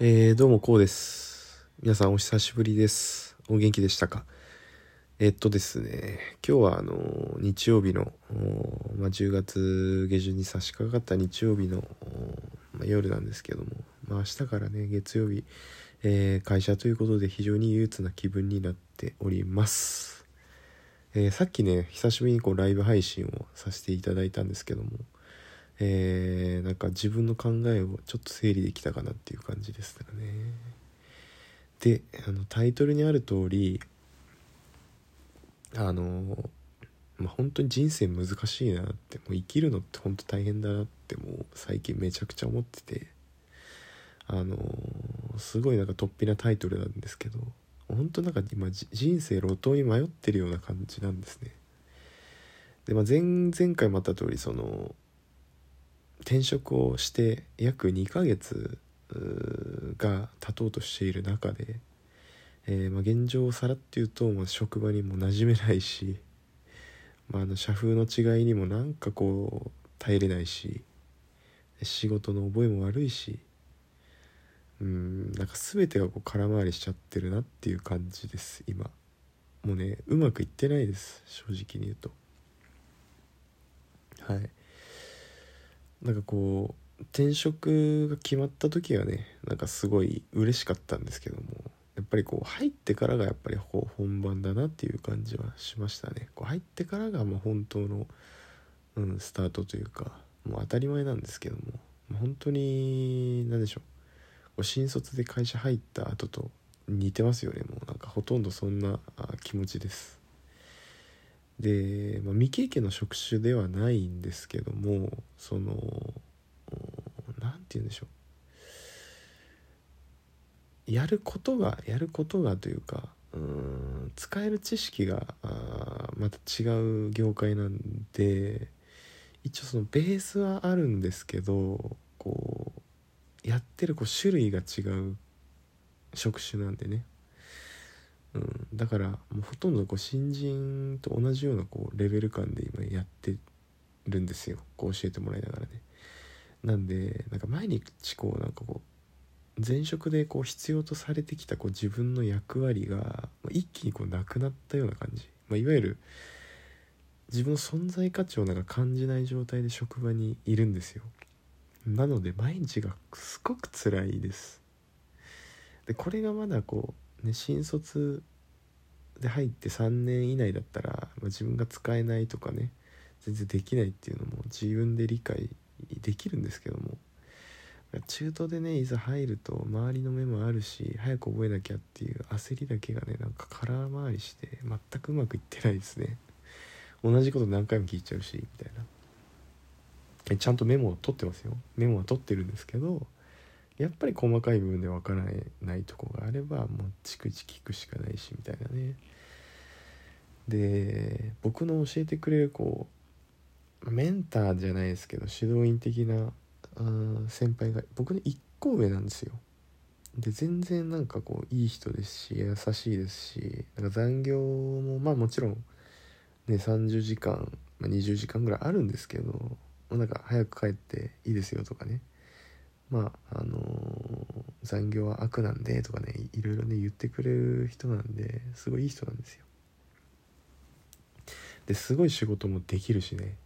えー、どうもこうです。皆さんお久しぶりです。お元気でしたか？えっとですね今日はあの日曜日の、まあ、10月下旬に差し掛かった日曜日の、まあ、夜なんですけども、まあ、明日からね月曜日、えー、会社ということで非常に憂鬱な気分になっております。えー、さっきね久しぶりにこうライブ配信をさせていただいたんですけどもえー、なんか自分の考えをちょっと整理できたかなっていう感じですかね。であのタイトルにある通りあのまあ、本当に人生難しいなってもう生きるのって本当大変だなってもう最近めちゃくちゃ思っててあのすごいなんか突飛なタイトルなんですけど本当なんか今人生路頭に迷ってるような感じなんですね。で、まあ、前々回もあった通りその転職をして約2ヶ月が経とうとしている中で、えー、まあ、現状をさらって言うと、まあ、職場にも馴染めないし、まあ、あの社風の違いにもなんかこう耐えれないし仕事の覚えも悪いしうんなんか全てがこう空回りしちゃってるなっていう感じです今。もうねうまくいってないです正直に言うと。はい。なんかこう転職が決まった時はねなんかすごい嬉しかったんですけどもやっぱりこう入ってからがやっぱりこう本番だなっていう感じはしましたね。こう入ってからがもう本当の、うん、スタートというかもう当たり前なんですけども本当に何でしょう。新卒で会社入った後と似てますよね。もうなんかほとんどそんな気持ちです。で、まあ、未経験の職種ではないんですけどもその何て言うんでしょう。やることがやることがというかうん使える知識があまた違う業界なんで一応そのベースはあるんですけどやってるこう種類が違う職種なんでね。うん、だからもうほとんどこう新人と同じようなこうレベル感で今やってるんですよ。こう教えてもらいながらね。なんでなんか毎日こうなんかこう前職でこう必要とされてきたこう自分の役割が一気にこうなくなったような感じ、まあ、いわゆる自分の存在価値をなんか感じない状態で職場にいるんですよ。なので毎日がすごく辛いです。でこれがまだこうね、新卒で入って3年以内だったら、まあ、自分が使えないとかね全然できないっていうのも自分で理解できるんですけども中途でねいざ入ると周りの目もあるし早く覚えなきゃっていう焦りだけがねなんか空回りして全くうまくいってないですね。同じこと何回も聞いちゃうしみたいな。ちゃんとメモを取ってますよ。メモは取ってるんですけどやっぱり細かい部分で分からないとこがあればもう逐次聞くしかないしみたいなね。で僕の教えてくれるこうメンターじゃないですけど指導員的な先輩が僕の1個上なんですよ。で全然なんかこういい人ですし優しいですしなんか残業もまあもちろんね30時間、まあ、20時間ぐらいあるんですけどなんか早く帰っていいですよとかね。まああのー、残業は悪なんでとかねいろいろね言ってくれる人なんですごいいい人なんですよ。ですごい仕事もできるしね。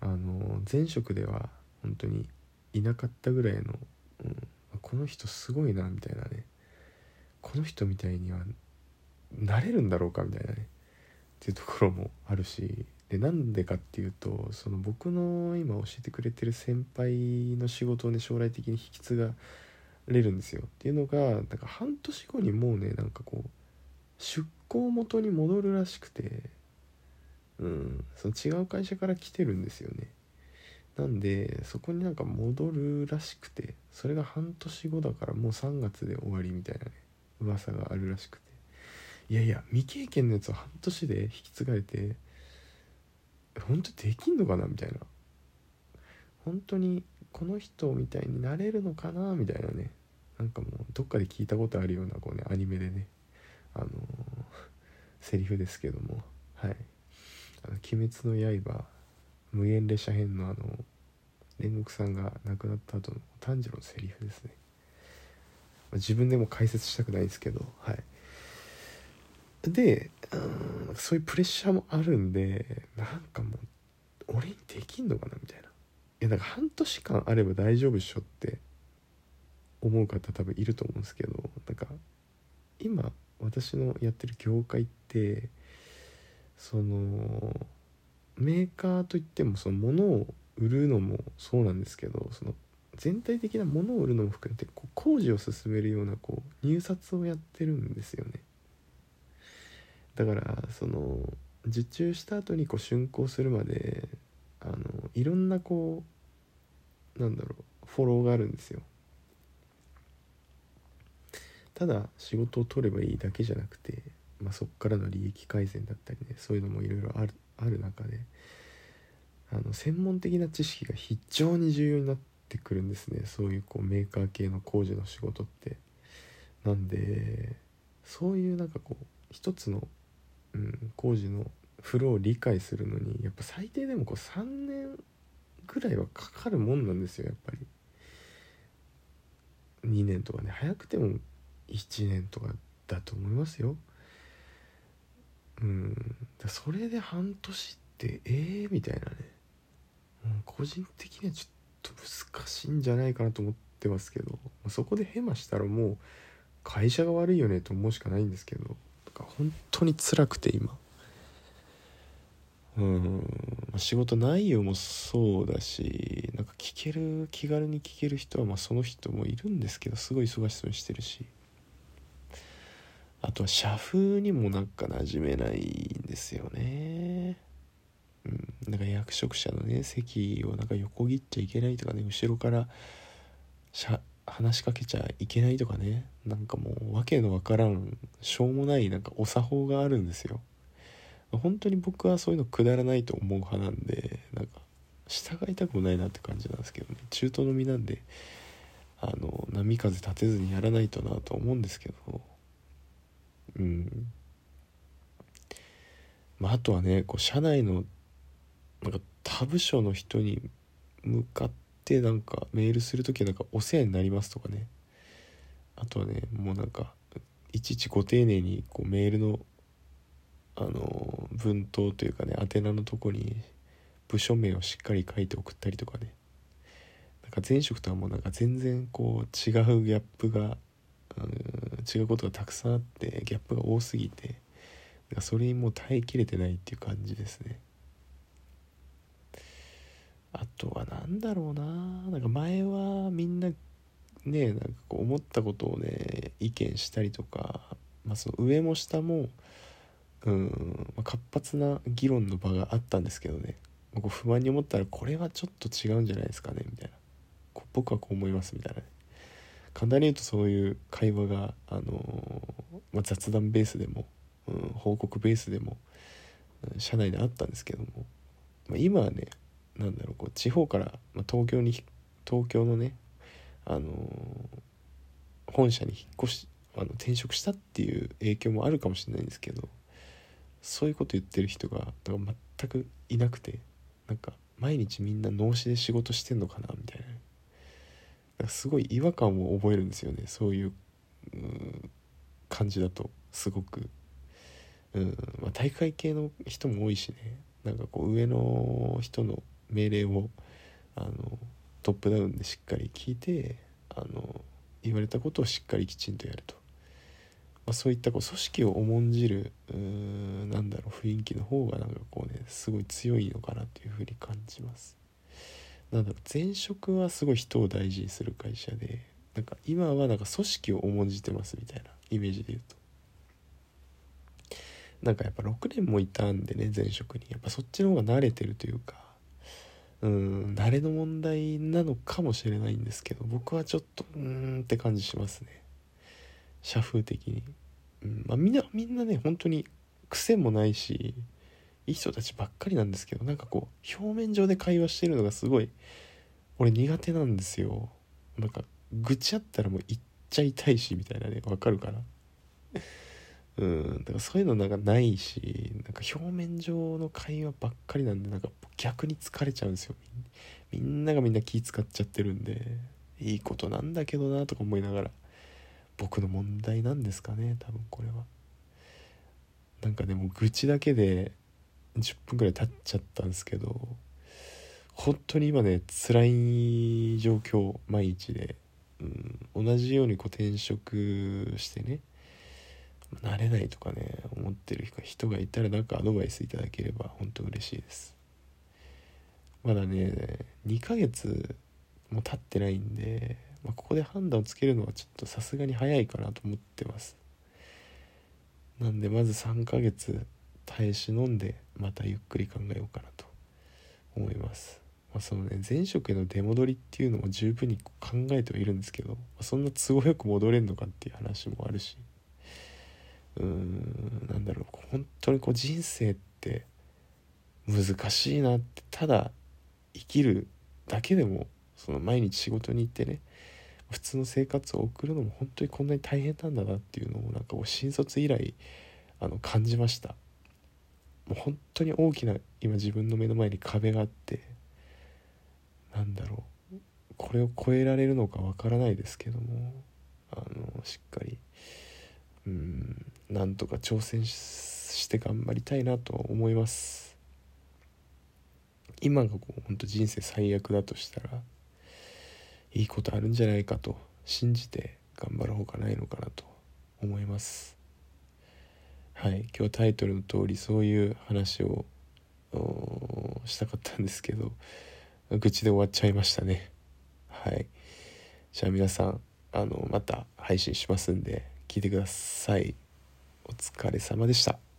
あのー、前職では本当にいなかったぐらいの、うん、この人すごいなみたいなね。この人みたいにはなれるんだろうかみたいなね。っていうところもあるし。でなんでかっていうとその僕の今教えてくれてる先輩の仕事をね将来的に引き継がれるんですよ。っていうのがなんか半年後にもうねなんかこう出向元に戻るらしくてうんその違う会社から来てるんですよね。なんでそこになんか戻るらしくてそれが半年後だからもう3月で終わりみたいなね噂があるらしくて。いやいや未経験のやつを半年で引き継がれて本当できんのかな？みたいな。本当にこの人みたいになれるのかな？みたいなね。なんかもうどっかで聞いたことあるようなこうねアニメでね。あのー、セリフですけども。はい「あの鬼滅の刃」無限列車編のあの煉獄さんが亡くなった後の炭治郎のセリフですね。自分でも解説したくないですけど。はい。でうんそういうプレッシャーもあるんでなんかもう俺にできんのかなみたいな。いやなんか半年間あれば大丈夫っしょって思う方多分いると思うんですけどなんか今私のやってる業界ってそのメーカーといってもその物を売るのもそうなんですけどその全体的なものを売るのも含めてこう工事を進めるようなこう入札をやってるんですよね。だからその受注した後にこう竣工するまであのいろんなこうなんだろうフォローがあるんですよ。ただ仕事を取ればいいだけじゃなくて、まあ、そこからの利益改善だったりねそういうのもいろいろあるある中であの専門的な知識が非常に重要になってくるんですね。そういうこうメーカー系の工事の仕事って。なんでそういうなんかこう一つの、うん、工事のフローを理解するのにやっぱ最低でもこう3年ぐらいはかかるもんなんですよやっぱり。2年とかね早くても1年とかだと思いますよ。うん。だそれで半年ってええー、みたいなね、うん、個人的にはちょっと難しいんじゃないかなと思ってますけどそこでヘマしたらもう会社が悪いよねと思うしかないんですけど。本当に辛くて今。うん。仕事内容もそうだしなんか聞ける気軽に聞ける人はまあその人もいるんですけどすごい忙しそうにしてるし。あとは社風にもなんか馴染めないんですよね。うん。なんか役職者のね席をなんか横切っちゃいけないとかね後ろから話しかけちゃいけないとかね。なんかもう訳のわからんしょうもないなんかお作法があるんですよ。本当に僕はそういうのくだらないと思う派なんでなんか従いたくもないなって感じなんですけどね。中東の身なんであの波風立てずにやらないとなと思うんですけど。うん。まああとはねこう社内のなんか他部署の人に向かってなんかメールする時はなんかお世話になりますとかね。あとねもうなんかいちいちご丁寧にこうメールのあの文頭というかね宛名のとこに部署名をしっかり書いて送ったりとかね。なんか前職とはもうなんか全然こう違うギャップが、うん、違うことがたくさんあってギャップが多すぎてなんそれにもう耐えきれてないっていう感じですね。あとは何だろうななんか前はみんなねなんかこう思ったことをね意見したりとか、まあ、その上も下もうん、まあ、活発な議論の場があったんですけどね。こう不満に思ったらこれはちょっと違うんじゃないですかねみたいな。僕はこう思いますみたいなね。簡単に言うとそういう会話が、あのー、まあ、雑談ベースでも、うん、報告ベースでも、うん、社内であったんですけども、まあ、今はねなんだろうこう地方から、まあ、東京に東京のね、あの、本社に引っ越しあの転職したっていう影響もあるかもしれないんですけどそういうこと言ってる人が全くいなくてなんか毎日みんな脳死で仕事してんのかなみたいな。なんかすごい違和感を覚えるんですよね。そういう感じだとすごく、うんまあ、大会系の人も多いしね。なんかこう上の人の命令をあのトップダウンでしっかり聞いてあの言われたことをしっかりきちんとやると。まあ、そういったこう組織を重んじるうなんだろう雰囲気の方がなんかこうねすごい強いのかなっていうふうに感じます。なんだろう前職はすごい人を大事にする会社でなんか今はなんか組織を重んじてますみたいなイメージで言うと。なんかやっぱ6年もいたんでね前職に。やっぱそっちの方が慣れてるというかうん慣れの問題なのかもしれないんですけど僕はちょっとうんって感じしますね。社風的に。うんまあ、みんなみんなね本当に癖もないしいい人たちばっかりなんですけどなんかこう表面上で会話してるのがすごい俺苦手なんですよ。なんか愚痴あったらもう言っちゃいたいしみたいなねわかるかなうんだからそういうのなんかないしなんか表面上の会話ばっかりなんでなんか逆に疲れちゃうんですよ。みんながみんな気使っちゃってるんでいいことなんだけどなとか思いながら僕の問題なんですかね多分これは。なんかでも愚痴だけで10分ぐらい経っちゃったんですけど本当に今ね辛い状況毎日で、うん、同じようにこう転職してね慣れないとかね思ってる人がいたらなんかアドバイスいただければ本当嬉しいです。まだね2ヶ月も経ってないんで、まあ、ここで判断をつけるのはちょっとさすがに早いかなと思ってます。なんでまず3ヶ月耐え忍んでまたゆっくり考えようかなと思います。まあ、そのね前職への出戻りっていうのも十分に考えてはいるんですけど、まあ、そんな都合よく戻れんのかっていう話もあるしうーんなんだろう本当にこう人生って難しいなってただ生きるだけでもその毎日仕事に行ってね普通の生活を送るのも本当にこんなに大変なんだなっていうのをなんかこう新卒以来あの感じました。もう本当に大きな今自分の目の前に壁があってなんだろうこれを超えられるのかわからないですけどもあのしっかりうんなんとか挑戦して頑張りたいなと思います。今がこう本当人生最悪だとしたらいいことあるんじゃないかと信じて頑張るほかないのかなと思います。はい今日タイトルの通りそういう話をしたかったんですけど愚痴で終わっちゃいましたね。はい。じゃあ皆さんあのまた配信しますんで聞いてください。お疲れ様でした。